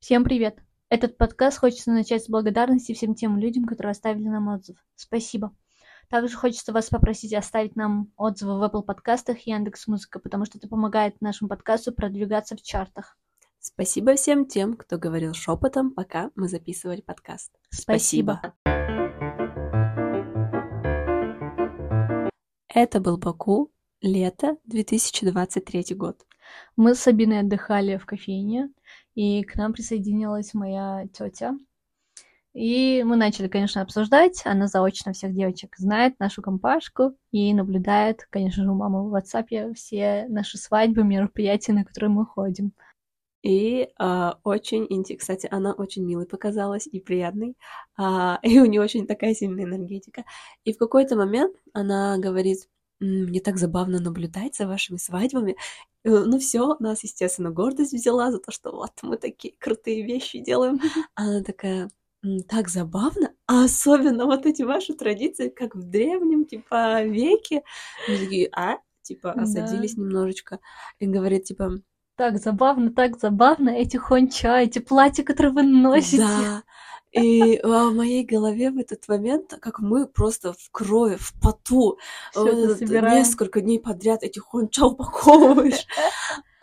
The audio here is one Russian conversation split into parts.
Всем привет! Этот подкаст хочется начать с благодарности всем тем людям, которые оставили нам отзыв. Спасибо. Также хочется вас попросить оставить нам отзывы в Apple подкастах и Яндекс Музыка, потому что это помогает нашему подкасту продвигаться в чартах. Спасибо всем тем, кто говорил шепотом, пока мы записывали подкаст. Спасибо. Это был Баку, лето 2023 год. Мы с Сабиной отдыхали в кофейне, и к нам присоединилась моя тетя. И мы начали, конечно, обсуждать. Она заочно всех девочек знает, нашу компашку, и наблюдает, конечно же, у мамы в WhatsApp все наши свадьбы, мероприятия, на которые мы ходим. И а, очень кстати, она очень милой показалась и приятной, а, и у нее очень такая сильная энергетика. И в какой-то момент она говорит, мне так забавно наблюдать за вашими свадьбами. Э, ну все, нас, естественно, гордость взяла за то, что вот мы такие крутые вещи делаем. Она такая, так забавно, а особенно вот эти ваши традиции, как в древнем, типа, веке. Такие, а? Типа, осадились да. немножечко. И говорит, типа, так забавно, так забавно, эти хонча, эти платья, которые вы носите. Да, и в моей голове в этот момент, как мы просто в крови, в поту, вот несколько дней подряд этих хонча упаковываешь.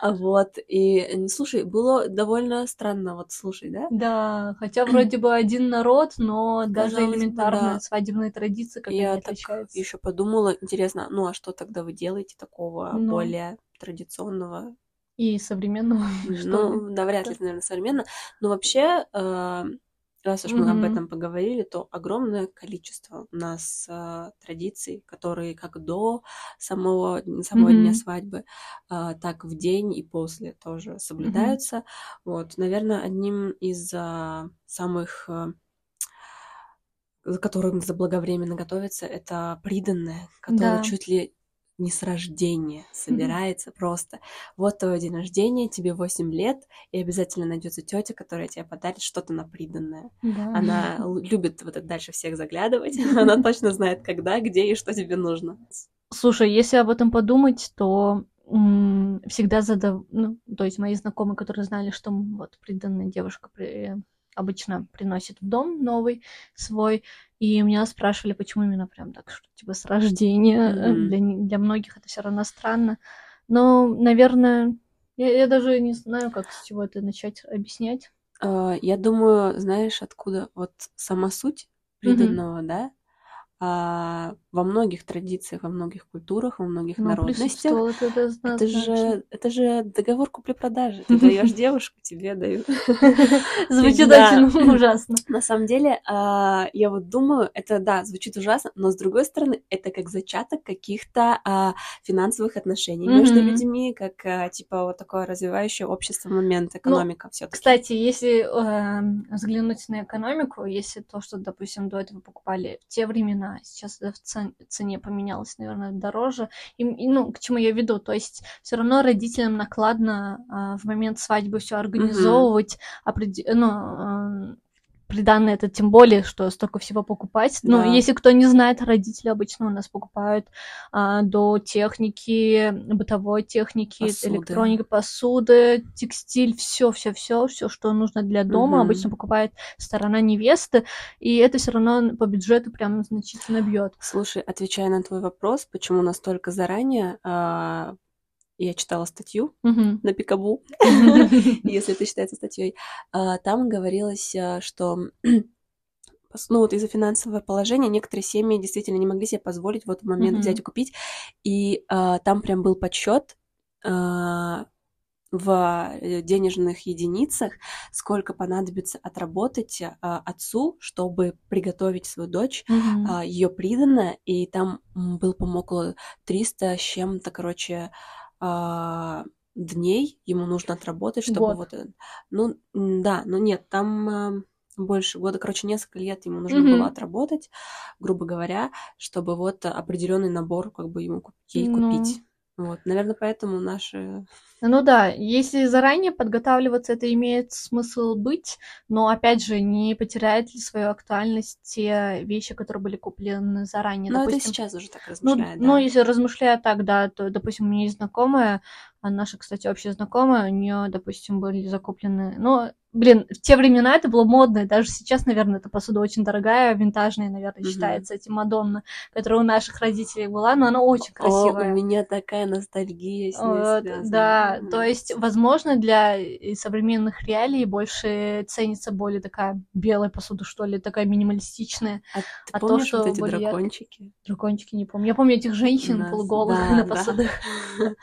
А вот, и, слушай, было довольно странно, вот, слушай, да? Да, хотя вроде бы один народ, но даже элементарно да. свадебные традиции как Я отличаются. еще подумала, интересно, ну а что тогда вы делаете такого ну. более традиционного? И современного? Ну, да, вряд ли, наверное, современно. Но вообще, э, раз уж мы mm-hmm. об этом поговорили, то огромное количество у нас э, традиций, которые как до самого, самого mm-hmm. дня свадьбы, э, так в день и после тоже соблюдаются. Mm-hmm. Вот, наверное, одним из э, самых э, которым заблаговременно готовится, это приданное, которое да. чуть ли не с рождения собирается просто. Вот твой день рождения, тебе 8 лет, и обязательно найдется тетя, которая тебе подарит что-то на приданное. Да. Она любит вот это дальше всех заглядывать. Она точно знает, когда, где и что тебе нужно. Слушай, если об этом подумать, то всегда задав... Ну, то есть мои знакомые, которые знали, что вот приданная девушка при обычно приносит в дом новый свой, и меня спрашивали, почему именно прям так, что типа с рождения. Mm-hmm. Для, для многих это все равно странно. Но, наверное, я, я даже не знаю, как с чего это начать объяснять. Uh, я думаю, знаешь, откуда вот сама суть приданного, mm-hmm. да? А, во многих традициях, во многих культурах, во многих ну, народностях. Это, это, же, это же договор купли-продажи. Ты даешь девушку, тебе дают. Звучит очень ужасно. На самом деле, а, я вот думаю, это да, звучит ужасно, но с другой стороны, это как зачаток каких-то а, финансовых отношений между людьми, как а, типа вот такое развивающее общество момент, ну, экономика все Кстати, если эм, взглянуть на экономику, если то, что, допустим, до этого покупали в те времена, цена. Сейчас в цене поменялась, наверное, дороже. И, и, ну, к чему я веду? То есть все равно родителям накладно а, в момент свадьбы все организовывать, mm-hmm. опред... ну, приданное это тем более, что столько всего покупать. Да. Ну, если кто не знает, родители обычно у нас покупают а, до техники, бытовой техники, посуды. электроники, посуды, текстиль, все, все, все, все, что нужно для дома, угу. обычно покупает сторона невесты, и это все равно по бюджету прям значительно бьет. Слушай, отвечая на твой вопрос, почему настолько заранее а, я читала статью uh-huh. на Пикабу, если это считается статьей. А, там говорилось, а, что ну вот из-за финансового положения некоторые семьи действительно не могли себе позволить вот в момент uh-huh. взять и купить, и а, там прям был подсчет а, в э, денежных единицах, сколько понадобится отработать а, отцу, чтобы приготовить свою дочь, mm-hmm. а, ее приданное, и там был, по-моему, около 300 с чем-то, короче, дней ему нужно отработать, чтобы вот, вот ну да, но нет, там а, больше года, короче, несколько лет ему нужно mm-hmm. было отработать, грубо говоря, чтобы вот определенный набор как бы ему ей ну. купить. Вот, наверное, поэтому наши... Ну да, если заранее подготавливаться, это имеет смысл быть, но, опять же, не потеряет ли свою актуальность те вещи, которые были куплены заранее. Ну, это сейчас уже так размышляет, ну, да. Ну, если размышляя так, да, то, допустим, у меня есть знакомая, а наша, кстати, общая знакомая, у нее, допустим, были закуплены, ну, блин, в те времена это было модно, и даже сейчас, наверное, эта посуда очень дорогая, винтажная, наверное, угу. считается, эти Мадонна, которая у наших родителей была, но она очень красивая. О, у меня такая ностальгия с ней вот, связана. Да, то есть, возможно, для современных реалий больше ценится более такая белая посуда, что ли, такая минималистичная. А, ты а помнишь то, что вот эти дракончики? Дракончики не помню. Я помню этих женщин полуголых да, на посудах.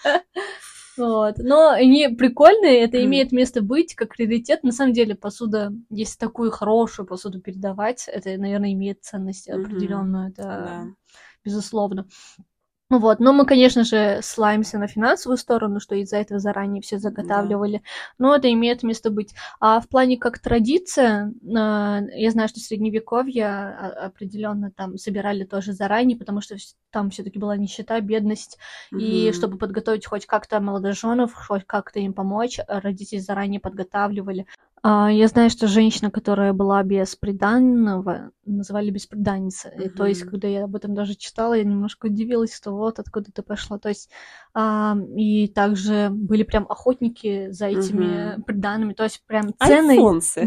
Да. Вот. Но они прикольные, это имеет место быть как раритет. На самом деле посуда, если такую хорошую посуду передавать, это, наверное, имеет ценность определенную, это да. безусловно. Вот, но мы, конечно же, слаемся на финансовую сторону, что из-за этого заранее все заготавливали, да. но это имеет место быть. А в плане как традиция, а, я знаю, что средневековье определенно там собирали тоже заранее, потому что там все-таки была нищета, бедность, mm-hmm. и чтобы подготовить хоть как-то молодоженов, хоть как-то им помочь, родители заранее подготавливали. А, я знаю, что женщина, которая была бесприданного, называли бесприданница. Mm-hmm. То есть, когда я об этом даже читала, я немножко удивилась, что вот откуда ты пошла. То есть, а, и также были прям охотники за этими mm-hmm. приданными. То есть, прям цены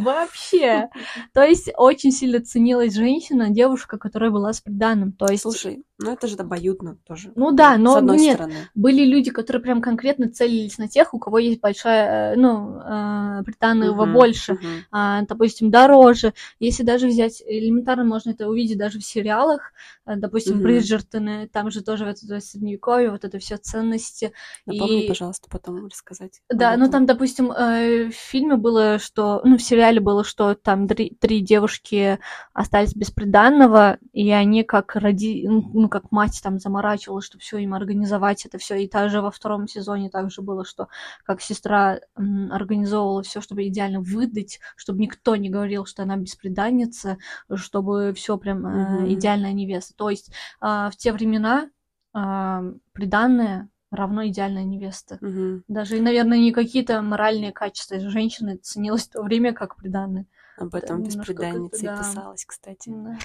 вообще. То есть, очень сильно ценилась женщина, девушка, которая была с приданным. То есть, Слушай, ну это же обоюдно тоже. Ну да, но с одной нет, стороны. были люди, которые прям конкретно целились на тех, у кого есть большая, э, ну, э, приданного uh-huh, больше, uh-huh. А, допустим, дороже. Если даже взять, элементарно можно это увидеть даже в сериалах, э, допустим, uh-huh. Бриджертоны, там же тоже в это средневековье, вот это все ценности. Напомни, и... пожалуйста, потом рассказать. Да, ну там, допустим, в фильме было, что, ну, в сериале было, что там три, три девушки остались без приданного, и они как роди, ну, ну, как мать там заморачивалась, чтобы все им организовать это все. И также во втором сезоне также было, что как сестра организовывала все, чтобы идеально выдать, чтобы никто не говорил, что она беспреданница, чтобы все прям mm-hmm. идеальная невеста. То есть э, в те времена э, приданное равно идеальная невеста. Угу. Даже, наверное, не какие-то моральные качества женщины ценилось в то время как приданное. Об этом беспреданнице да. писалось, кстати. Да.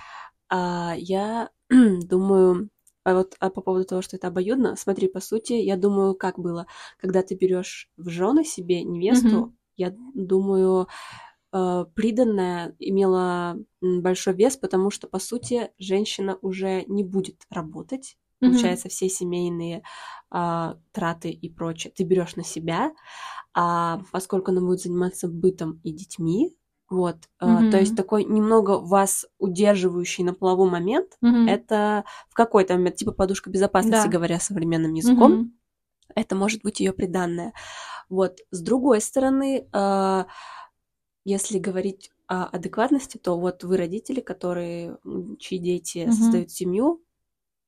А, я думаю, а вот а по поводу того, что это обоюдно, смотри, по сути, я думаю, как было, когда ты берешь в жены себе невесту, mm-hmm. Я думаю, э, приданная имела большой вес, потому что, по сути, женщина уже не будет работать. Mm-hmm. Получается, все семейные э, траты и прочее ты берешь на себя, а поскольку она будет заниматься бытом и детьми, вот, mm-hmm. то есть такой немного вас удерживающий на плаву момент, mm-hmm. это в какой-то момент, типа подушка безопасности, да. говоря современным языком, mm-hmm. это может быть ее приданное. Вот, с другой стороны, э, если говорить о адекватности, то вот вы родители, которые, чьи дети mm-hmm. создают семью,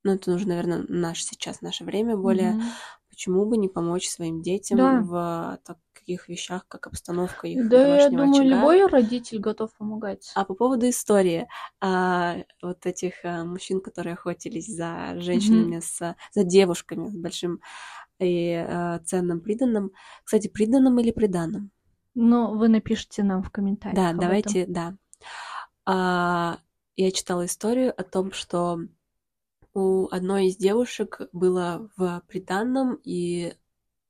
ну это нужно, наверное, наш сейчас, наше время более, mm-hmm. почему бы не помочь своим детям да. в так, таких вещах, как обстановка их Да, я думаю, очага. любой родитель готов помогать. А по поводу истории а, вот этих а, мужчин, которые охотились за женщинами, mm-hmm. с, за девушками с большим и а, ценным приданным. Кстати, приданным или приданным? Ну, вы напишите нам в комментариях. Да, давайте, этом. да. А, я читала историю о том, что у одной из девушек было в приданном, и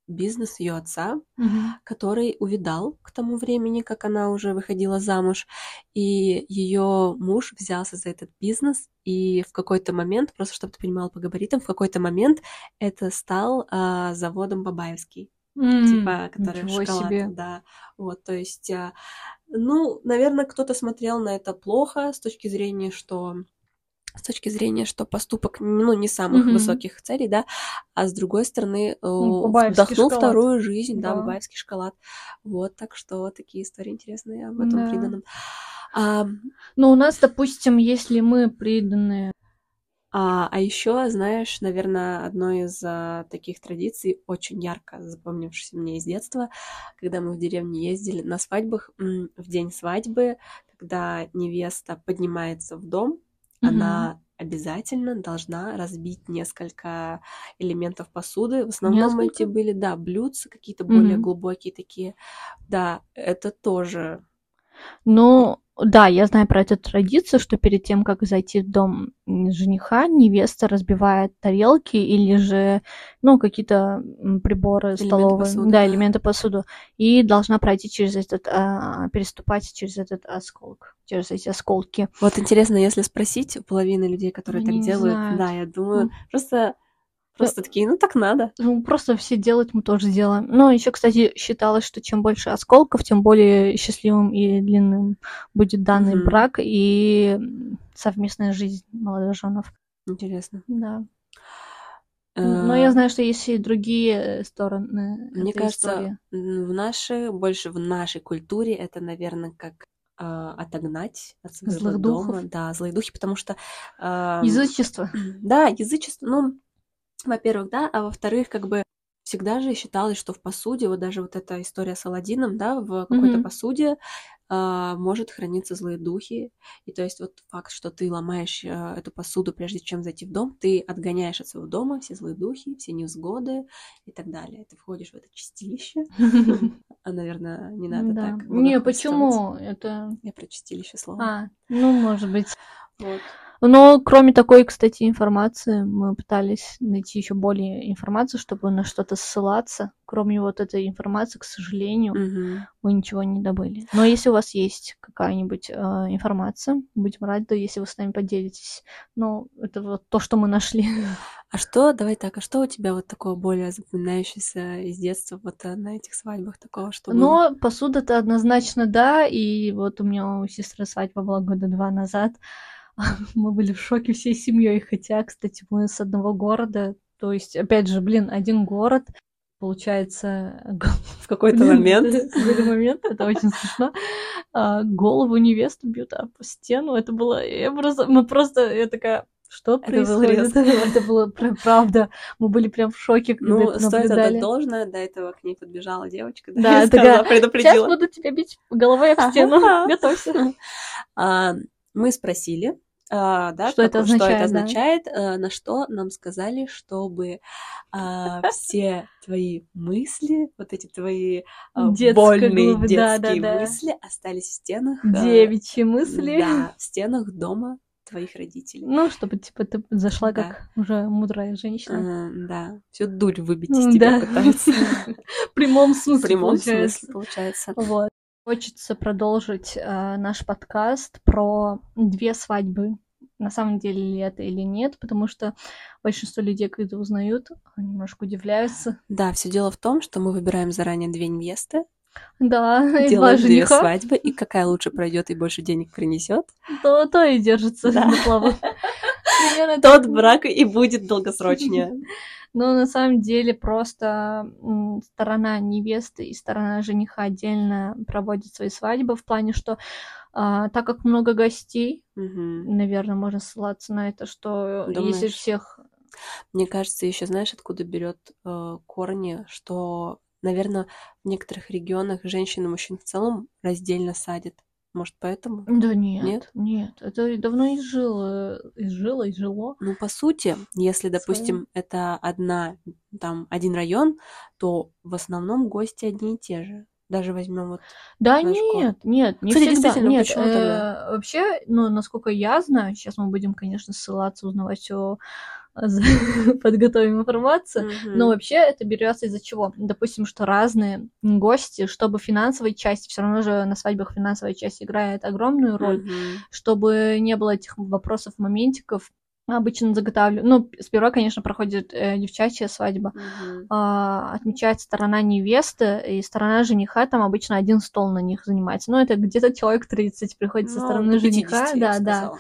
бизнес ее отца, угу. который увидал к тому времени, как она уже выходила замуж, и ее муж взялся за этот бизнес, и в какой-то момент, просто чтобы ты понимала по габаритам, в какой-то момент это стал а, заводом Бабаевский. Mm, типа, который шоколад, себе. да, вот, то есть, а, ну, наверное, кто-то смотрел на это плохо с точки зрения, что с точки зрения, что поступок, ну, не самых mm-hmm. высоких целей, да, а с другой стороны, э, ну, вдохнул шоколад. вторую жизнь, да, да бабаевский шоколад. Вот, так что такие истории интересные об этом да. приданном. А, ну, у нас, допустим, если мы приданные а, а еще, знаешь, наверное, одной из а, таких традиций, очень ярко запомнившейся мне из детства, когда мы в деревне ездили на свадьбах, в день свадьбы, когда невеста поднимается в дом, mm-hmm. она обязательно должна разбить несколько элементов посуды. В основном несколько? эти были, да, блюдца какие-то более mm-hmm. глубокие такие. Да, это тоже. Ну, да, я знаю про эту традицию, что перед тем, как зайти в дом жениха, невеста разбивает тарелки или же, ну, какие-то приборы элементы столовые, посуды, да, элементы посуду, и должна пройти через этот, а, переступать через этот осколок, через эти осколки. Вот интересно, если спросить у половины людей, которые Они так делают, знают. да, я думаю, просто Просто такие, ну так надо. Ну, просто все делать мы тоже делаем. Но еще, кстати, считалось, что чем больше осколков, тем более счастливым и длинным будет данный mm-hmm. брак и совместная жизнь молодоженов. Интересно. Да. Но я э, знаю, что есть и другие стороны. Мне кажется, истории. в нашей, больше в нашей культуре это, наверное, как э, отогнать от своего злых дома, духов. да, злые духи, потому что э, язычество. Да, язычество. Ну, во-первых, да, а во-вторых, как бы всегда же считалось, что в посуде, вот даже вот эта история с Аладдином, да, в какой-то mm-hmm. посуде а, может храниться злые духи. И то есть вот факт, что ты ломаешь а, эту посуду, прежде чем зайти в дом, ты отгоняешь от своего дома все злые духи, все невзгоды и так далее. Ты входишь в это чистилище. А, наверное, не надо так. Не, почему? Это... Я про чистилище слово. А, ну, может быть. Вот. Но кроме такой, кстати, информации, мы пытались найти еще более информацию, чтобы на что-то ссылаться. Кроме вот этой информации, к сожалению, угу. мы ничего не добыли. Но если у вас есть какая-нибудь э, информация, будем рады, если вы с нами поделитесь. Но это вот то, что мы нашли. А что, давай так, а что у тебя вот такое более запоминающееся из детства вот э, на этих свадьбах такого, что Ну, посуда-то однозначно да, и вот у меня у сестры свадьба была года два назад. мы были в шоке всей семьей, хотя, кстати, мы с одного города, то есть, опять же, блин, один город, получается, в какой-то момент. В какой-то момент, это очень смешно. А, голову невесту бьют об стену. Это было... Я просто... Мы просто... Я такая... Что это происходит? Было это было правда. Мы были прям в шоке, когда ну, это стоит отдать должное. До этого к ней подбежала девочка. Да, да такая, предупредила. Сейчас буду тебя бить головой об стену. Готовься. А, мы спросили, а, да, что, это означает, что это означает, да? на что нам сказали, чтобы а, все твои мысли, вот эти твои а, больные глубь, детские да, да, мысли остались в стенах. Девичьи а, мысли. Да, в стенах дома твоих родителей. Ну, чтобы, типа, ты зашла да. как уже мудрая женщина. А, да, всю дурь выбить из тебя да. пытаются. В прямом смысле, В прямом смысле, получается. Вот. Хочется продолжить э, наш подкаст про две свадьбы. На самом деле ли это или нет, потому что большинство людей, когда узнают, немножко удивляются. Да, все дело в том, что мы выбираем заранее две невесты, да, и два две свадьбы, и какая лучше пройдет и больше денег принесет, то, то и держится да. на плаву. Тот брак и будет долгосрочнее. Но на самом деле просто сторона невесты и сторона жениха отдельно проводят свои свадьбы в плане, что а, так как много гостей, угу. наверное, можно ссылаться на это, что Думаешь? если всех... Мне кажется, еще знаешь, откуда берет э, корни, что, наверное, в некоторых регионах женщин и мужчин в целом раздельно садят. Может, поэтому? Да нет, нет, нет. Это давно изжило, изжило, изжило. Ну, по сути, если, допустим, Своим. это одна, там, один район, то в основном гости одни и те же. Даже возьмем вот. Да нет, школу. нет, не Кстати, всегда. Нет, э, вообще, ну, насколько я знаю, сейчас мы будем, конечно, ссылаться, узнавать все подготовим информацию. Mm-hmm. Но вообще это берется из-за чего? Допустим, что разные гости, чтобы финансовая часть, все равно же на свадьбах финансовая часть играет огромную роль, mm-hmm. чтобы не было этих вопросов, моментиков. Обычно заготавливаю. Ну, сперва, конечно, проходит э, девчачья свадьба. Mm-hmm. А, отмечается сторона невесты, и сторона жениха, там обычно один стол на них занимается. Ну, это где-то человек 30 приходит со ну, стороны жениха. Да, да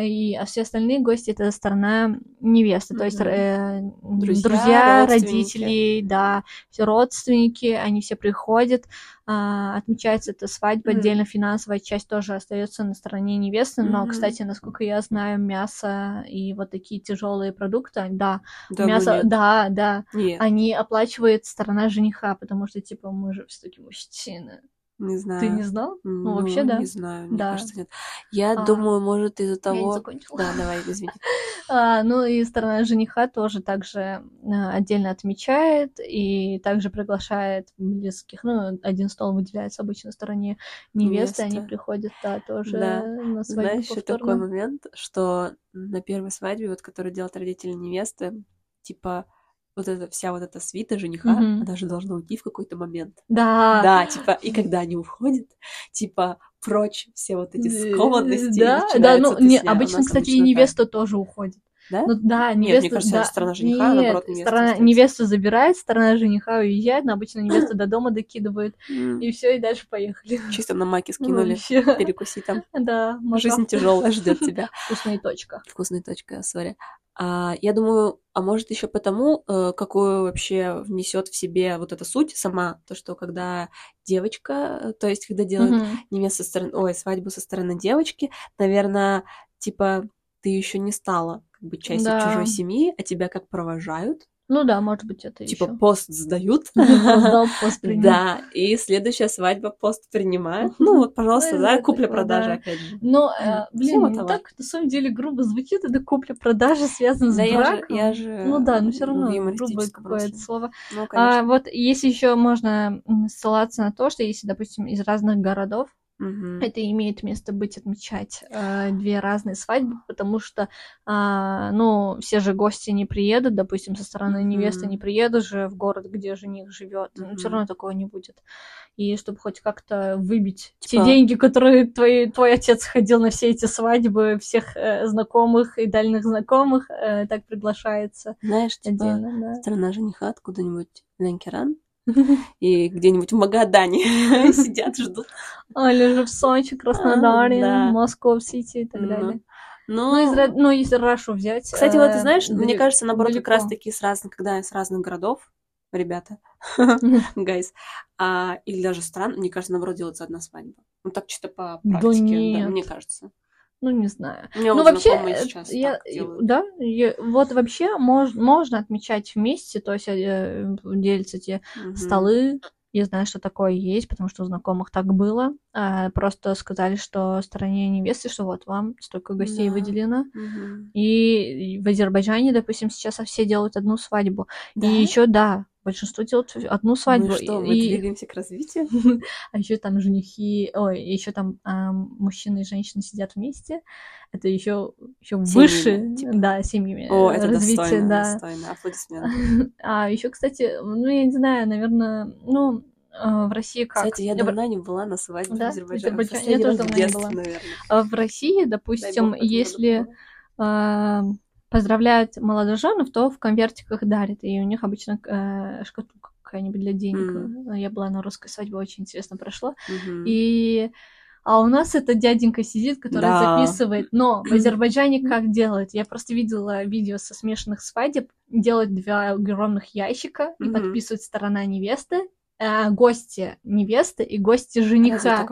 и а все остальные гости это сторона невесты, mm-hmm. то есть э, друзья, друзья родители, да, все родственники, они все приходят, э, отмечается эта свадьба, mm-hmm. отдельно финансовая часть тоже остается на стороне невесты, mm-hmm. но, кстати, насколько я знаю, мясо и вот такие тяжелые продукты, да, да мясо, да, да, нет. они оплачивает сторона жениха, потому что типа мы же все-таки мужчины. Не знаю. Ты не знал? Ну, ну вообще, да. Не знаю, мне да. кажется, нет. Я а, думаю, может, из-за того... Я не закончила. Да, давай, извини. А, ну, и сторона жениха тоже также а, отдельно отмечает и также приглашает близких. Ну, один стол выделяется обычно стороне невесты, Невеста. они приходят, да, тоже да. на свадьбу Знаешь, еще такой момент, что на первой свадьбе, вот, которую делают родители невесты, типа вот эта вся вот эта свита жениха, mm-hmm. она же должна уйти в какой-то момент. Да. Да, типа, и когда они уходят, типа, прочь все вот эти скованности. Да, да, ну, не, обычно, кстати, и невеста так. тоже уходит. Да? Ну да, невеста... Нет, мне кажется, да, сторона жениха, нет, наоборот, невеста. Сторона, невеста забирает, сторона жениха уезжает, но обычно невеста до дома докидывает, и все, и дальше поехали. Чисто на маки скинули, перекуси там. Да. Жизнь тяжелая ждет тебя. Вкусная точка. Вкусная точка, сори. А, я думаю, а может еще потому, э, какую вообще внесет в себе вот эта суть сама, то, что когда девочка, э, то есть когда делают mm-hmm. невесту со стороны, ой, свадьбу со стороны девочки, наверное, типа ты еще не стала как бы частью да. чужой семьи, а тебя как провожают, ну да, может быть, это Типа еще. пост сдают. Сдал, пост Да, и следующая свадьба пост принимает. Ну вот, пожалуйста, да, купля-продажа опять же. Но, э, блин, не так, на самом деле, грубо звучит, это купля-продажа связана с браком. я же Ну да, но все равно грубое какое-то слово. Ну, а вот если еще можно ссылаться на то, что если, допустим, из разных городов Угу. Это имеет место быть отмечать э, две разные свадьбы, потому что, э, ну, все же гости не приедут, допустим, со стороны угу. невесты не приедут же в город, где жених живет, угу. но все равно такого не будет. И чтобы хоть как-то выбить типа... те деньги, которые твой, твой отец ходил на все эти свадьбы, всех э, знакомых и дальних знакомых, э, так приглашается. Знаешь, типа, отдельно, да. страна жениха откуда-нибудь Ленкеран, и где-нибудь в Магадане сидят, ждут. Или же в Сочи, Краснодаре, а, Москва-Сити и так далее. Но... Ну, из, ну, если Рашу взять... Кстати, вот ты э, знаешь, далеко, мне кажется, наоборот, далеко. как раз-таки с разных, когда с разных городов, ребята, гайс, а, или даже стран, мне кажется, наоборот, делается одна свадьба. Ну, так чисто по практике, да мне кажется. Ну, не знаю. У меня ну, вообще, э, сейчас я, да, я, вот вообще мож, можно отмечать вместе, то есть э, делятся те угу. столы. Я знаю, что такое есть, потому что у знакомых так было. А, просто сказали, что стороне невесты, что вот вам столько гостей да. выделено. Угу. И в Азербайджане, допустим, сейчас все делают одну свадьбу. Да? И еще, да, большинство делают одну свадьбу. Мы что, мы и... двигаемся к развитию? а еще там женихи, ой, еще там а, мужчины и женщины сидят вместе. Это еще еще выше, типа. да, семьями. О, это развитие, достойно, да. достойно. Аплодисменты. а еще, кстати, ну я не знаю, наверное, ну в России как? Кстати, я давно не была на свадьбе да? в Азербайджане. Азербайджан. Я тоже давно не была. Наверное. В России, допустим, если поздравляют молодоженов, то в конвертиках дарят, и у них обычно э, шкатулка какая-нибудь для денег. Mm. Я была на русской свадьбе, очень интересно прошло. Mm-hmm. И а у нас этот дяденька сидит, который да. записывает. Но в Азербайджане как делают? Я просто видела видео со смешанных свадеб. Делают два огромных ящика и mm-hmm. подписывают сторона невесты э, гости невесты и гости жениха.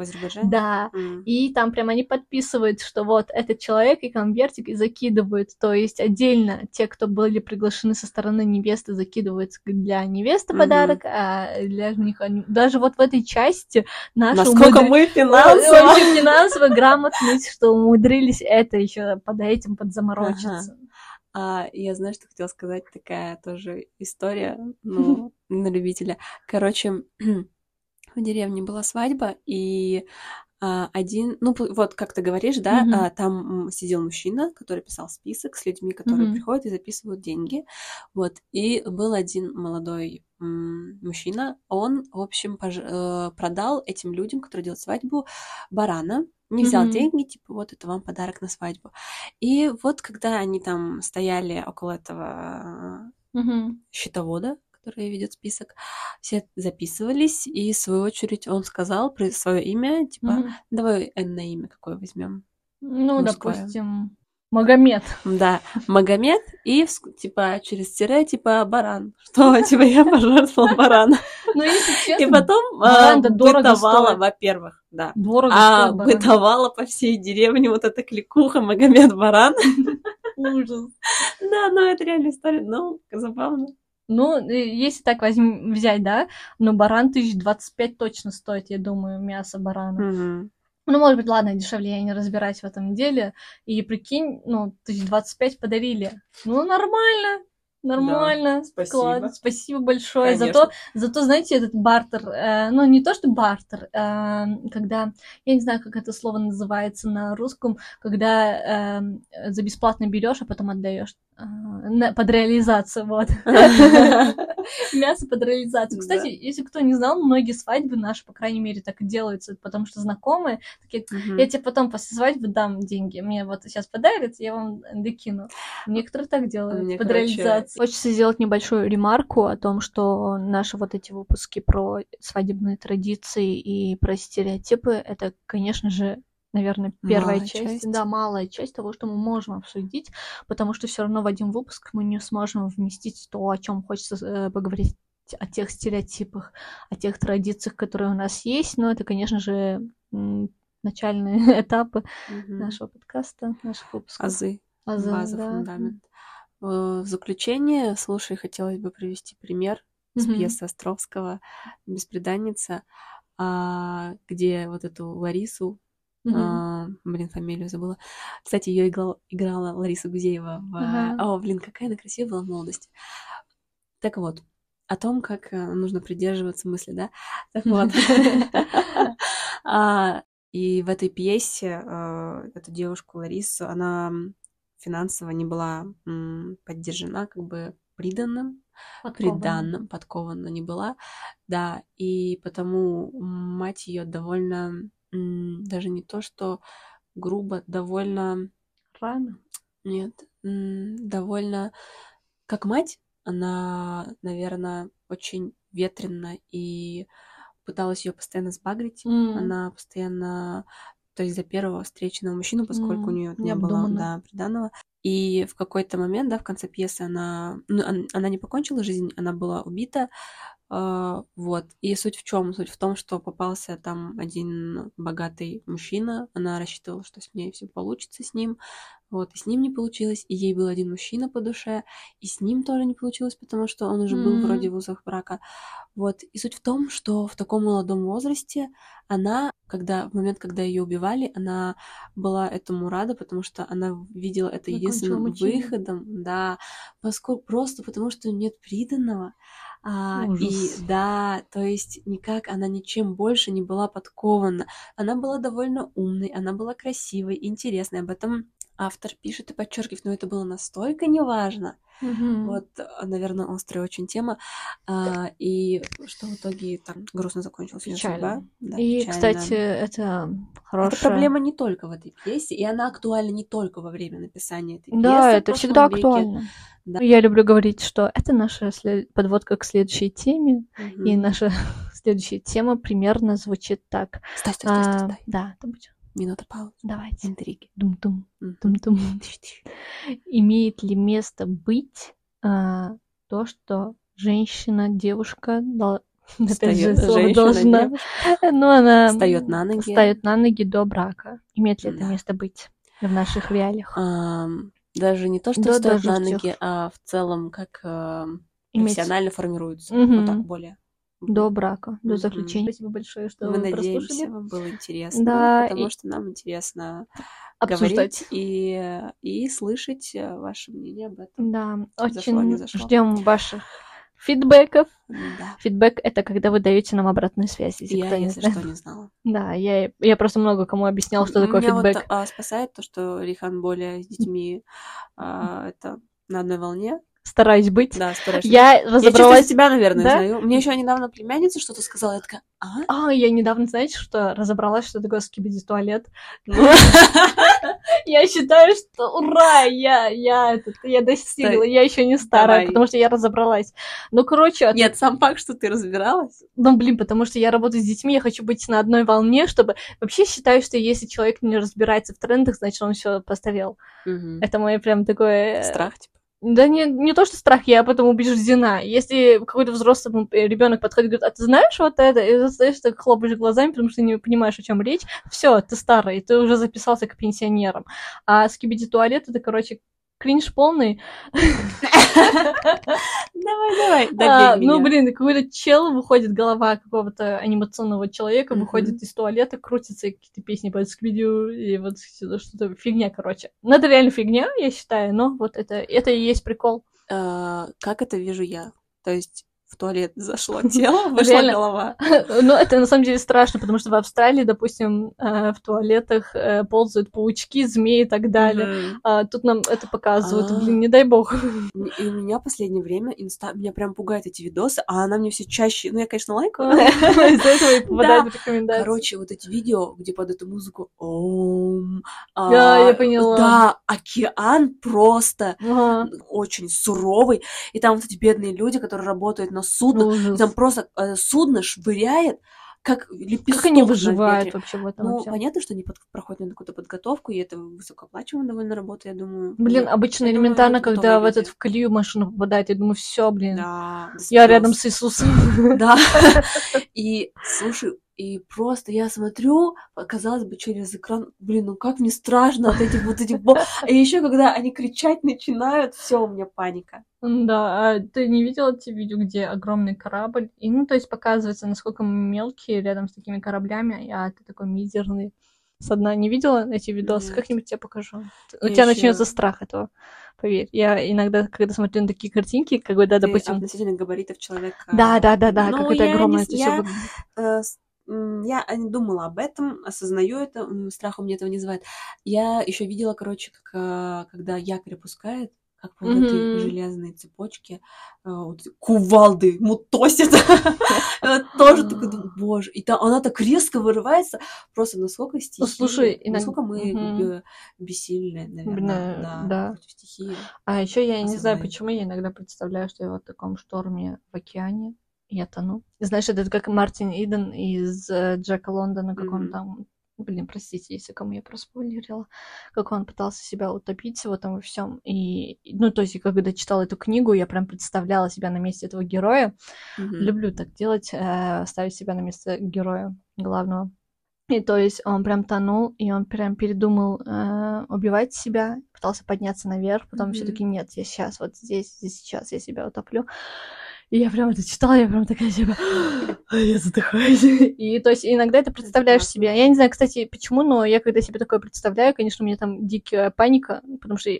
Да. Mm. И там прям они подписывают, что вот этот человек и конвертик и закидывают. То есть отдельно те, кто были приглашены со стороны невесты, закидывают для невесты mm-hmm. подарок, а для жениха. Даже вот в этой части наши Насколько умудр... мы финансово. Финансово грамотность, что умудрились это еще под этим подзаморочиться. Ага. А, я знаю, что хотела сказать, такая тоже история, ну, на любителя. Короче, в деревне была свадьба, и а, один, ну вот как ты говоришь, да, mm-hmm. а, там сидел мужчина, который писал список с людьми, которые mm-hmm. приходят и записывают деньги, вот, и был один молодой мужчина, он, в общем, пож- э, продал этим людям, которые делают свадьбу, барана, не взял mm-hmm. деньги, типа, вот это вам подарок на свадьбу. И вот когда они там стояли около этого mm-hmm. счетовода, который ведет список, все записывались, и в свою очередь он сказал свое имя, типа, mm-hmm. давай на имя какое возьмем. Ну, Мужское. допустим, Магомед. Да, Магомед и типа через тире типа баран. Что типа я пожертвовал барана. Ну если честно. И потом а, бытовала, во-первых, да. Дорого а бытовала по всей деревне вот эта кликуха Магомед баран. Ужас. Да, ну это реальная история, ну забавно. Ну, если так возьм, взять, да, ну, баран тысяч двадцать пять точно стоит, я думаю, мясо барана. Мгм. Ну, может быть, ладно, дешевле, я не разбираюсь в этом деле. И прикинь, ну, тысяч двадцать пять подарили. Ну, нормально, нормально. спасибо. Класс, спасибо большое. Конечно. Зато, зато, знаете, этот бартер, э, ну, не то, что бартер, э, когда, я не знаю, как это слово называется на русском, когда э, за бесплатно берешь, а потом отдаешь. Э, под реализацию, вот. Мясо под реализацию. Кстати, если кто не знал, многие свадьбы наши, по крайней мере, так и делаются, потому что знакомые такие, я тебе потом после свадьбы дам деньги, мне вот сейчас подарят, я вам докину. Некоторые так делают, под короче, Хочется сделать небольшую ремарку о том, что наши вот эти выпуски про свадебные традиции и про стереотипы, это, конечно же, наверное, первая Малая часть, часть. да, малая часть того, что мы можем обсудить, потому что все равно в один выпуск мы не сможем вместить то, о чем хочется э, поговорить о тех стереотипах, о тех традициях, которые у нас есть. Но это, конечно же, начальные этапы Мгм. нашего подкаста, наших выпусков. Азы. Азы, База, да. фундамент. Э, В заключение, слушай, хотелось бы привести пример с пьесы Островского «Беспреданница», а, где вот эту Ларису, Мгм. а, блин, фамилию забыла. Кстати, ее играла, играла Лариса Гузеева. В... Ага. О, блин, какая она красивая была в молодости. Так вот, о том, как э, нужно придерживаться мысли, да? Так вот. А, И в этой пьесе эту девушку Ларису, она финансово не была поддержана как бы приданным, Подкованно. приданным, подкована не была, да, и потому мать ее довольно, даже не то, что грубо, довольно, Рано. нет, довольно, как мать, она, наверное, очень ветрена и пыталась ее постоянно сбагрить, М. она постоянно, то есть за первого встреченного мужчину, поскольку у М, нее не было, да, приданого. И в какой-то момент, да, в конце пьесы она, ну, он- она не покончила жизнь, она была убита, вот. И суть в чем? Суть в том, что попался там один богатый мужчина, она рассчитывала, что с ней все получится с ним, вот, и с ним не получилось, и ей был один мужчина по душе, и с ним тоже не получилось, потому что он уже был М. вроде в узах брака, вот. И суть в том, что в таком молодом возрасте она, когда в момент, когда ее убивали, она была этому рада, потому что она видела это Закончила единственным мучение. выходом, да, поскольку просто потому что нет приданного. А, и да, то есть никак она ничем больше не была подкована. Она была довольно умной, она была красивой, интересной. Об этом автор пишет и подчеркивает, но это было настолько неважно. Мгм. Вот, наверное, острая очень тема. А, и что в итоге там грустно закончилась ее судьба. Да, И, печально. кстати, это Это хорошая... проблема не только в этой пьесе, и она актуальна не только во время написания этой пьесы. Да, это всегда веке. актуально. Да. Я люблю говорить, что это наша след- подводка к следующей теме, Мгм. и наша следующая тема примерно звучит так. Стой, стой, стой, стой, А, стой. да, это будет. Минута паузы. Давайте. Интриги. Дум-дум, дум-дум. Имеет ли место быть а, то, что женщина, девушка, дол- опять же, Встаёт слово женщина, должна, ну, она Встаёт на ноги. встаёт на ноги до брака. Имеет ли это место быть в наших реалиях? Ам, даже не то, что встает на ноги, а в целом как Иметь профессионально формируются. Мгм. Вот так более. До брака, до заключения. Спасибо большое, что Мы вы надеемся, вам было интересно, Да, потому и- что нам интересно Обсуждать. говорить и, и слышать э, ваше мнение об этом. Да, Зашло, очень ждем ваших фидбэков. Да. Фидбэк это когда вы даете нам обратную связь, если Я, кто не если знает. что, не знала. Да, я, я просто много кому объясняла, что такое фидбэк. вот а, спасает то, что Рихан более с детьми а, это на одной волне. Стараюсь быть. Да, стараешься. Я Я разобралась. себя, наверное, Да? знаю. Мне еще недавно племянница что-то сказала, я такая, а? А, я недавно, знаете, что разобралась, что такое скибиди туалет. Ну, Я считаю, что ура, я, я, я достигла, я еще не старая, потому что я разобралась. Ну, короче, Нет, сам факт, что ты разбиралась. ну, блин, потому что я работаю с детьми, я хочу быть на одной волне, чтобы... Вообще считаю, что если человек не разбирается в трендах, значит, он все поставил. Это мой прям такой... Страх, типа. Да не, не то, что страх, я об этом убеждена. Если какой-то взрослый ребенок подходит и говорит, а ты знаешь вот это? И ты так хлопаешь глазами, потому что не понимаешь, о чем речь. Все, ты старый, ты уже записался к пенсионерам. А скибиди туалет это, короче, кринж полный. Давай, давай, а, Ну, блин, какой-то чел выходит, голова какого-то анимационного человека, выходит из туалета, крутится, какие-то песни поет видео, и вот что-то фигня, короче. Ну, это реально фигня, я считаю, но вот это, это и есть прикол. А, как это вижу я? То есть в туалет зашло тело, вышла голова. Ну, это на самом деле страшно, потому что в Австралии, допустим, э, в туалетах э, ползают паучки, змеи и так далее. А тут нам это показывают. А. Блин, не дай бог. И у меня в последнее время инста... Меня прям пугают эти видосы, а она мне все чаще... Ну, я, конечно, лайкаю. Из-за этого и попадает в рекомендации. Короче, вот эти видео, где под эту музыку Да, я поняла. Да, океан просто очень суровый. И там вот эти бедные люди, которые работают на судно, Ужас. там просто э, судно швыряет, как лепесток. Как они выживают вообще в этом? Ну, всем? понятно, что они под, проходят на какую-то подготовку, и это высокооплачиваемая довольно работа, я думаю. Блин, ну, обычно элементарно, когда в этот в колею машину попадает, я думаю, все, блин. Да. Я рядом с Иисусом. Да. И, слушай, и просто я смотрю, казалось бы, через экран, блин, ну как мне страшно от этих вот этих... И еще когда они кричать начинают, все у меня паника. Да, а ты не видела те видео, где огромный корабль? И, ну, то есть показывается, насколько мы мелкие рядом с такими кораблями, а ты такой мизерный. С дна не видела эти видосы? Как-нибудь тебе покажу. У тебя начнется страх этого. Поверь. Я иногда, когда смотрю на такие картинки, как бы, да, допустим... относительно габаритов человека. Да, да, да, да, ну, какой-то огромный. Я, я я не думала об этом, осознаю это, страх у меня этого не вызывает. Я еще видела, короче, как, а, когда якорь опускает, как вот mm-hmm. эти железные цепочки, а, вот, кувалды мутосит. Тоже такой, боже. И там она так резко вырывается, просто насколько стихии, слушай, насколько мы бессильны, наверное, да, против стихии. А еще я не знаю, почему я иногда представляю, что я в таком шторме в океане, я тону. Знаешь, это как Мартин Иден из э, Джека Лондона, как mm-hmm. он там Блин, простите, если кому я проспойлерила, как он пытался себя утопить в этом во всем. И, ну, то есть, когда читала эту книгу, я прям представляла себя на месте этого героя. Mm-hmm. Люблю так делать, э, ставить себя на место героя главного. И то есть он прям тонул, и он прям передумал э, убивать себя, пытался подняться наверх, потом mm-hmm. все-таки нет, я сейчас вот здесь, здесь сейчас я себя утоплю. И я прям это читала, я прям такая типа, я задыхаюсь. И то есть иногда это представляешь себе. Я не знаю, кстати, почему, но я когда себе такое представляю, конечно, у меня там дикая паника, потому что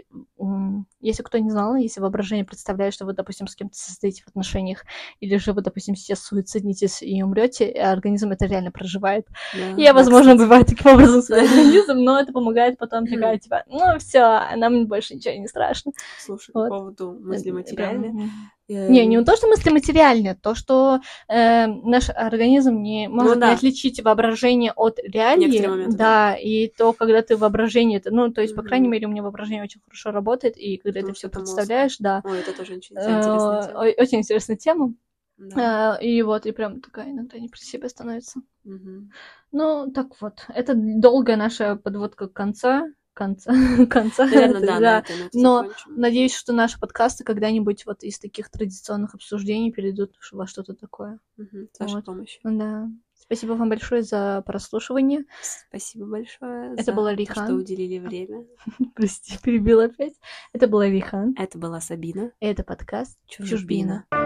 если кто не знал, если воображение представляет, что вы, допустим, с кем-то состоите в отношениях, или же вы, допустим, сейчас суициднитесь и умрете, организм это реально проживает. Да, я, возможно, кстати. бывает таким образом свой организм, но это помогает потом такая, типа, ну все, нам больше ничего не страшно. Слушай, вот. по поводу мысли материальной, не, не то, что мысли материальные, то, что э, наш организм не ну может ну, да. не отличить воображение от реалии. Моменты, да, да, и то, когда ты воображение, это, ну, то есть, mm-hmm. по крайней мере, у меня воображение очень хорошо работает, и когда ну, ты все представляешь, да. Ой, это тоже очень интересная тема. Очень интересная тема. Да. И вот, и прям такая иногда не про себя становится. Угу. Ну, так вот, это долгая наша подводка к конца конца. конца Наверное, да, да. Но закончим. надеюсь, что наши подкасты когда-нибудь вот из таких традиционных обсуждений перейдут во что-то такое. Угу, с вашей вот. помощью. Да. Спасибо вам большое за прослушивание. Спасибо большое. Это была Рихан. что уделили время. Прости, перебила опять. Это была Рихан. Это была Сабина. Это подкаст Чужбина. Чужбина.